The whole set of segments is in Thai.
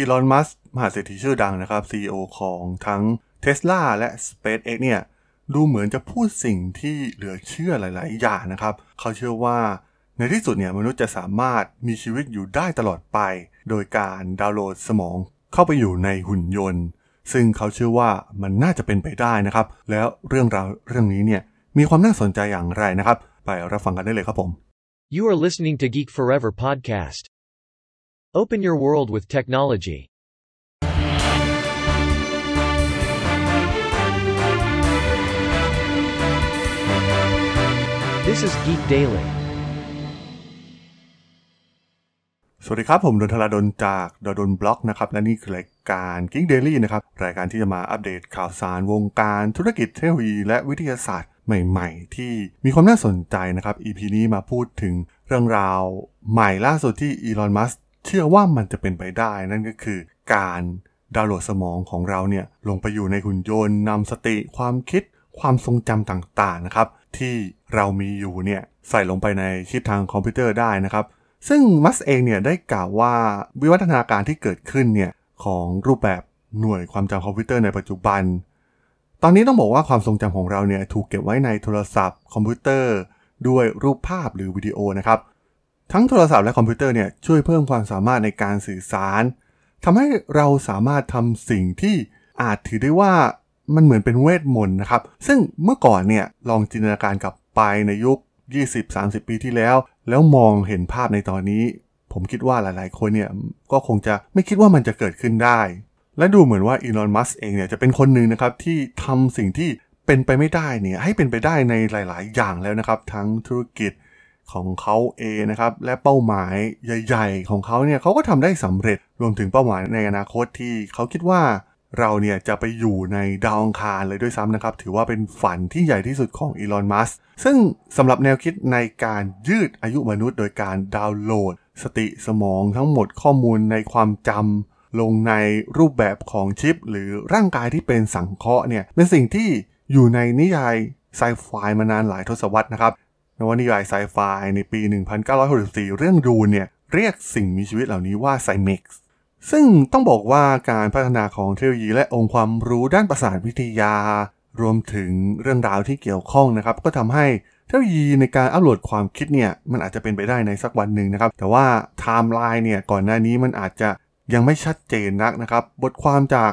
อีลอน มัสมหาเศรษฐีชื่อดังนะครับ CEO ของทั้ง Tesla และ SpaceX เนี่ยดูเหมือนจะพูดสิ่งที่เหลือเชื่อหลาย ๆ อย่างนะครับ เขาเชื่อว่าในที่สุดเนี่ยมนุษย์จะสามารถมีชีวิตอยู่ได้ตลอดไป โดยการดาวน์โหลดสมองเข้าไปอยู่ในหุ่นยนต์ ซึ่งเขาเชื่อว่ามันน่าจะเป็นไปได้นะครับ แล้วเรื่องราวเรื่องนี้เนี่ยมีความน่าสนใจอย่างไรนะครับ ไปรับฟังกันได้เลยครับผม You are listening to Geek Forever podcast. Open your world with technology. This is Geek Daily. สวัสดีครับ ผมดนทลาดนจากดดนบล็อกนะครับ และนี่คือรายการ Geek Daily นะครับ รายการที่จะมาอัปเดตข่าวสารวงการธุรกิจเทคโนโลยีและวิทยาศาสตร์ใหม่ ๆ ที่มีความน่าสนใจนะครับ EP นี้มาพูดถึงเรื่องราวใหม่ล่าสุดที่อีลอน มัส เชื่อว่ามันจะเป็นไปได้นั่นก็คือการดาวน์โหลดสมองของเราเนี่ยลงไปอยู่ในหุ่นยนต์นำสติความคิดความทรงจำต่างๆนะครับ ที่เรามีอยู่เนี่ยใส่ลงไปในชิปทางคอมพิวเตอร์ได้นะครับ ซึ่งมัสเองเนี่ยได้กล่าวว่าวิวัฒนาการที่เกิดขึ้นเนี่ยของรูปแบบหน่วยความจำคอมพิวเตอร์ในปัจจุบัน ตอนนี้ต้องบอกว่าความทรงจำของเราเนี่ยถูกเก็บไว้ในโทรศัพท์ คอมพิวเตอร์ ด้วยรูปภาพหรือวิดีโอนะครับ ทั้งโทรศัพท์และคอมพิวเตอร์เนี่ยช่วยเพิ่มความสามารถในการสื่อสารทำให้เราสามารถทำสิ่งที่อาจถือได้ว่ามันเหมือนเป็นเวทมนต์นะครับ ซึ่งเมื่อก่อนเนี่ยลองจินตนาการกลับไปในยุค 20-30 ปีที่แล้ว แล้วมองเห็นภาพในตอนนี้ ผมคิดว่าหลายๆ คนเนี่ยก็คงจะไม่คิดว่ามันจะเกิดขึ้นได้ และดูเหมือนว่าอีลอนมัสเองเนี่ยจะเป็นคนหนึ่งนะครับที่ทำสิ่งที่เป็นไปไม่ได้เนี่ยให้เป็นไปได้ในหลาย ๆ อย่างแล้วนะครับ ทั้งธุรกิจ ของเขาเองนะครับและเป้าหมายใหญ่ ๆ ของเขาเนี่ยเขาก็ทำได้สำเร็จรวมถึงเป้าหมายในอนาคตที่เขาคิดว่าเราเนี่ยจะไปอยู่ในดาวอังคารเลยด้วยซ้ำนะครับ ถือว่าเป็นฝันที่ใหญ่ที่สุดของอีลอน มัสซึ่งสำหรับแนวคิดในการยืดอายุมนุษย์ โดยการดาวน์โหลด สติสมองทั้งหมดข้อมูลในความจำลงในรูปแบบของชิป หรือร่างกายที่เป็นสังเคราะห์เนี่ยเป็นสิ่งที่อยู่ในนิยายไซไฟมานานหลายทศวรรษนะครับ นวนิยายไซไฟในปี 1964 เรื่องดูเนี่ยเรียกสิ่งมีชีวิตเหล่านี้ว่าไซเม็กซ์ซึ่งต้องบอกว่าการพัฒนาของเทคโนโลยีและองค์ความรู้ด้านประสาทวิทยา รวมถึงเรื่องราวที่เกี่ยวข้องนะครับ ก็ทำให้เทคโนโลยีในการอัปโหลดความคิดเนี่ยมันอาจจะเป็นไปได้ในสักวันหนึ่งนะครับ แต่ว่าไทม์ไลน์เนี่ยก่อนหน้านี้มันอาจจะยังไม่ชัดเจนนักนะครับ บทความจาก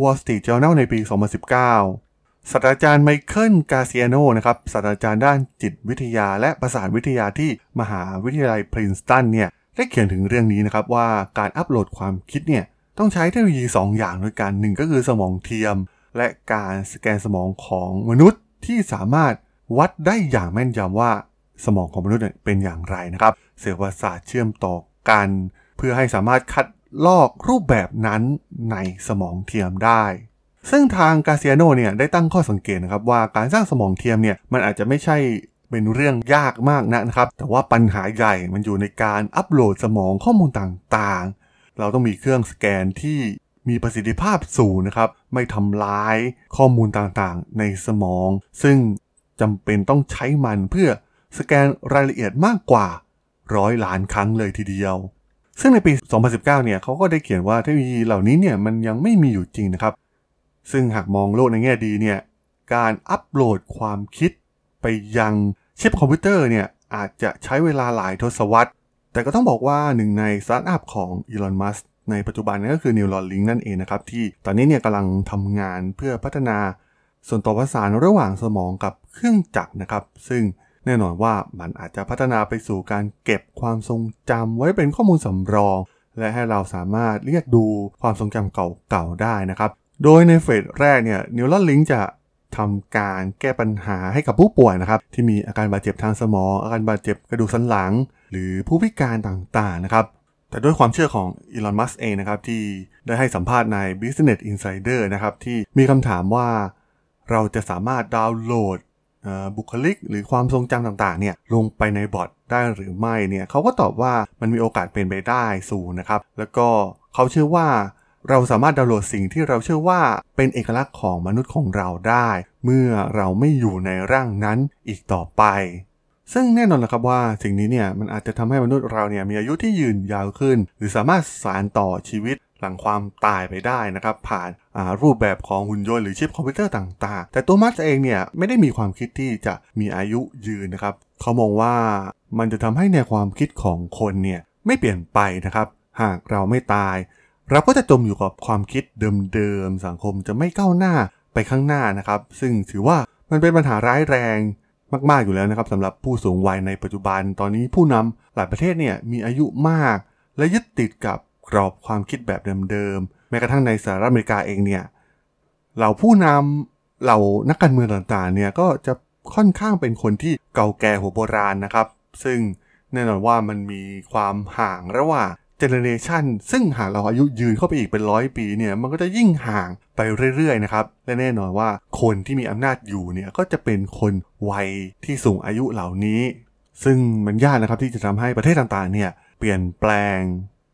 Wall Street Journal ในปี 2019 ศาสตราจารย์ไมเคิล กราเซียโนนะครับศาสตราจารย์ด้านจิตวิทยา และประสาทวิทยาที่มหาวิทยาลัยพรินซ์ตันเนี่ยได้เขียนถึงเรื่องนี้นะครับว่าการอัปโหลดความคิดเนี่ยต้องใช้เทคโนโลยี 2 อย่างด้วยกันหนึ่งก็คือสมองเทียม และการสแกนสมองของมนุษย์ที่สามารถวัดได้อย่างแม่นยำว่าสมองของมนุษย์เป็นอย่างไรนะครับเซลล์ประสาทเชื่อมต่อกัน เพื่อให้สามารถคัดลอกรูปแบบนั้นในสมองเทียมได้ ซึ่งทางกาเซียโนเนี่ยได้ตั้งข้อสังเกตนะครับว่าการสร้างสมองเทียมเนี่ยมันอาจจะไม่ใช่เป็นเรื่องยากมากนะครับ แต่ว่าปัญหาใหญ่มันอยู่ในการอัปโหลดสมองข้อมูลต่างๆ เราต้องมีเครื่องสแกนที่มีประสิทธิภาพสูงนะครับ ไม่ทำลายข้อมูลต่างๆ ในสมอง ซึ่งจำเป็นต้องใช้มันเพื่อสแกนรายละเอียดมากกว่าร้อยล้านครั้งเลยทีเดียว ซึ่งในปี 2019 เนี่ยเขาก็ได้เขียนว่าเทคโนโลยีเหล่านี้เนี่ยมันยังไม่มีอยู่จริงนะครับ ซึ่งหากมองโลกในแง่ดีเนี่ยการอัปโหลดความคิดไปยังชิปคอมพิวเตอร์เนี่ยอาจจะใช้เวลาหลายทศวรรษ แต่ก็ต้องบอกว่าหนึ่งในสตาร์ทอัพของอีลอนมัสก์ในปัจจุบันก็คือ Neuralink นั่นเองนะครับ ที่ตอนนี้เนี่ยกำลังทำงานเพื่อพัฒนาส่วนต่อประสานระหว่างสมองกับเครื่องจักรนะครับ ซึ่งแน่นอนว่ามันอาจจะพัฒนาไปสู่การเก็บความทรงจำไว้เป็นข้อมูลสำรอง และให้เราสามารถเรียกดูความทรงจำเก่าๆได้นะครับ โดยใน phase แรกเนี่ย Neuralink จะทำการแก้ปัญหาให้กับผู้ป่วยนะครับ ที่มีอาการบาดเจ็บทางสมอง อาการบาดเจ็บกระดูกสันหลัง หรือผู้พิการต่างๆนะครับ แต่ด้วยความเชื่อของอีลอนมัสเองนะครับ ที่ได้ให้สัมภาษณ์ใน Business Insider นะครับ ที่มีคำถามว่าเราจะสามารถดาวน์โหลดบุคลิก หรือความทรงจำต่างๆเนี่ยลงไปในบอทได้หรือไม่เนี่ยเขาก็ตอบว่ามันมีโอกาสเป็นไปได้สูงนะครับ แล้วก็เขาเชื่อว่า เราสามารถดาวน์โหลดสิ่งที่เราเชื่อว่าเป็นเอกลักษณ์ของมนุษย์ของเราได้ เมื่อเราไม่อยู่ในร่างนั้นอีกต่อไป ซึ่งแน่นอนนะครับว่าสิ่งนี้เนี่ยมันอาจจะทำให้มนุษย์เราเนี่ยมีอายุที่ยืนยาวขึ้น หรือสามารถสานต่อชีวิตหลังความตายไปได้นะครับ ผ่านรูปแบบของหุ่นยนต์หรือชิปคอมพิวเตอร์ต่างๆ แต่ตัวมัสเองเนี่ยไม่ได้มีความคิดที่จะมีอายุยืนนะครับเขามองว่ามันจะทำให้แนวความคิดของคนเนี่ยไม่เปลี่ยนไปนะครับ หากเราไม่ตาย เราก็จะจมอยู่กับความคิดเดิมๆ สังคมจะไม่ก้าวหน้าไปข้างหน้านะครับ ซึ่งถือว่ามันเป็นปัญหาร้ายแรงมากๆอยู่แล้วนะครับสำหรับผู้สูงวัยในปัจจุบัน ตอนนี้ผู้นำหลายประเทศเนี่ยมีอายุมาก และยึดติดกับกรอบความคิดแบบเดิมๆ แม้กระทั่งในสหรัฐอเมริกาเองเนี่ยเหล่าผู้นำเหล่านักการเมืองต่างๆเนี่ยก็จะค่อนข้างเป็นคนที่เก่าแก่หัวโบราณนะครับ ซึ่งแน่นอนว่ามันมีความห่างระหว่าง เจเนเรชันซึ่งหากเราอายุยืนเข้าไปอีกเป็นร้อยปีเนี่ยมันก็จะยิ่งห่างไปเรื่อยๆนะครับและแน่นอนว่าคนที่มีอำนาจอยู่เนี่ยก็จะเป็นคนวัยที่สูงอายุเหล่านี้ ซึ่งมันยากนะครับที่จะทำให้ประเทศต่างๆเนี่ยเปลี่ยนแปลง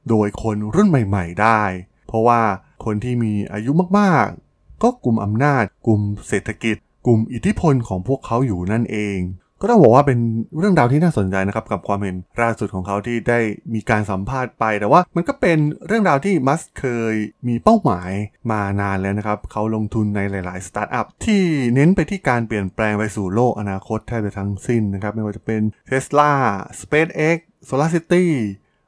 โดยคนรุ่นใหม่ ๆ ได้ เพราะว่าคนที่มีอายุมากๆ ก็กลุ่มอำนาจ กลุ่มเศรษฐกิจ กลุ่มอิทธิพลของพวกเขาอยู่นั่นเอง ก็ต้องบอกว่าเป็นเรื่องราวที่น่าสนใจนะครับกับความเห็นล่าสุดของเขาที่ได้มีการสัมภาษณ์ไป แต่ว่ามันก็เป็นเรื่องราวที่มัสเคยมีเป้าหมายมานานแล้วนะครับ เขาลงทุนในหลาย ๆ สตาร์ทอัพที่เน้นไปที่การเปลี่ยนแปลงไปสู่โลกอนาคตแทบจะทั้งสิ้นนะครับ ไม่ว่าจะเป็น Tesla SpaceX SolarCity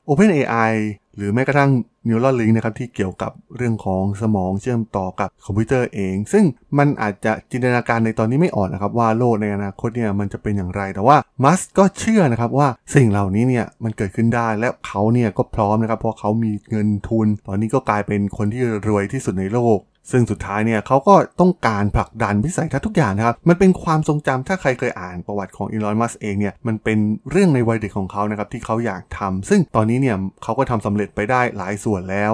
OpenAI หรือแม้กระทั่ง Neuralink นะครับที่เกี่ยวกับเรื่องของสมองเชื่อมต่อกับคอมพิวเตอร์เอง ซึ่งมันอาจจะจินตนาการในตอนนี้ไม่อ่อนนะครับว่าโลกในอนาคตเนี่ยมันจะเป็นอย่างไรแต่ว่ามัสก็เชื่อนะครับว่าสิ่งเหล่านี้เนี่ยมันเกิดขึ้นได้และเขาเนี่ยก็พร้อมนะครับเพราะเขามีเงินทุน ตอนนี้ก็กลายเป็นคนที่รวยที่สุดในโลก ซึ่งสุดท้ายเนี่ยเขาก็ต้องการผลักดันวิสัยทัศน์ทุกอย่างนะครับ มันเป็นความทรงจำถ้าใครเคยอ่านประวัติของอีลอนมัสเองเนี่ยมันเป็นเรื่องในวัยเด็กของเขานะครับที่เขาอยากทำซึ่งตอนนี้เนี่ยเขาก็ทำสำเร็จไปได้หลายส่วนแล้ว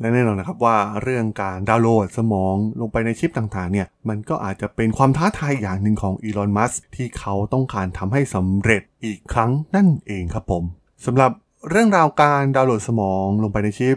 และแน่นอนนะครับว่าเรื่องการดาวน์โหลดสมองลงไปในชิปต่างๆเนี่ยมันก็อาจจะเป็นความท้าทายอย่างหนึ่งของอีลอนมัสที่เขาต้องการทำให้สำเร็จอีกครั้งนั่นเองครับผมสำหรับเรื่องราวการดาวน์โหลดสมองลงไปในชิป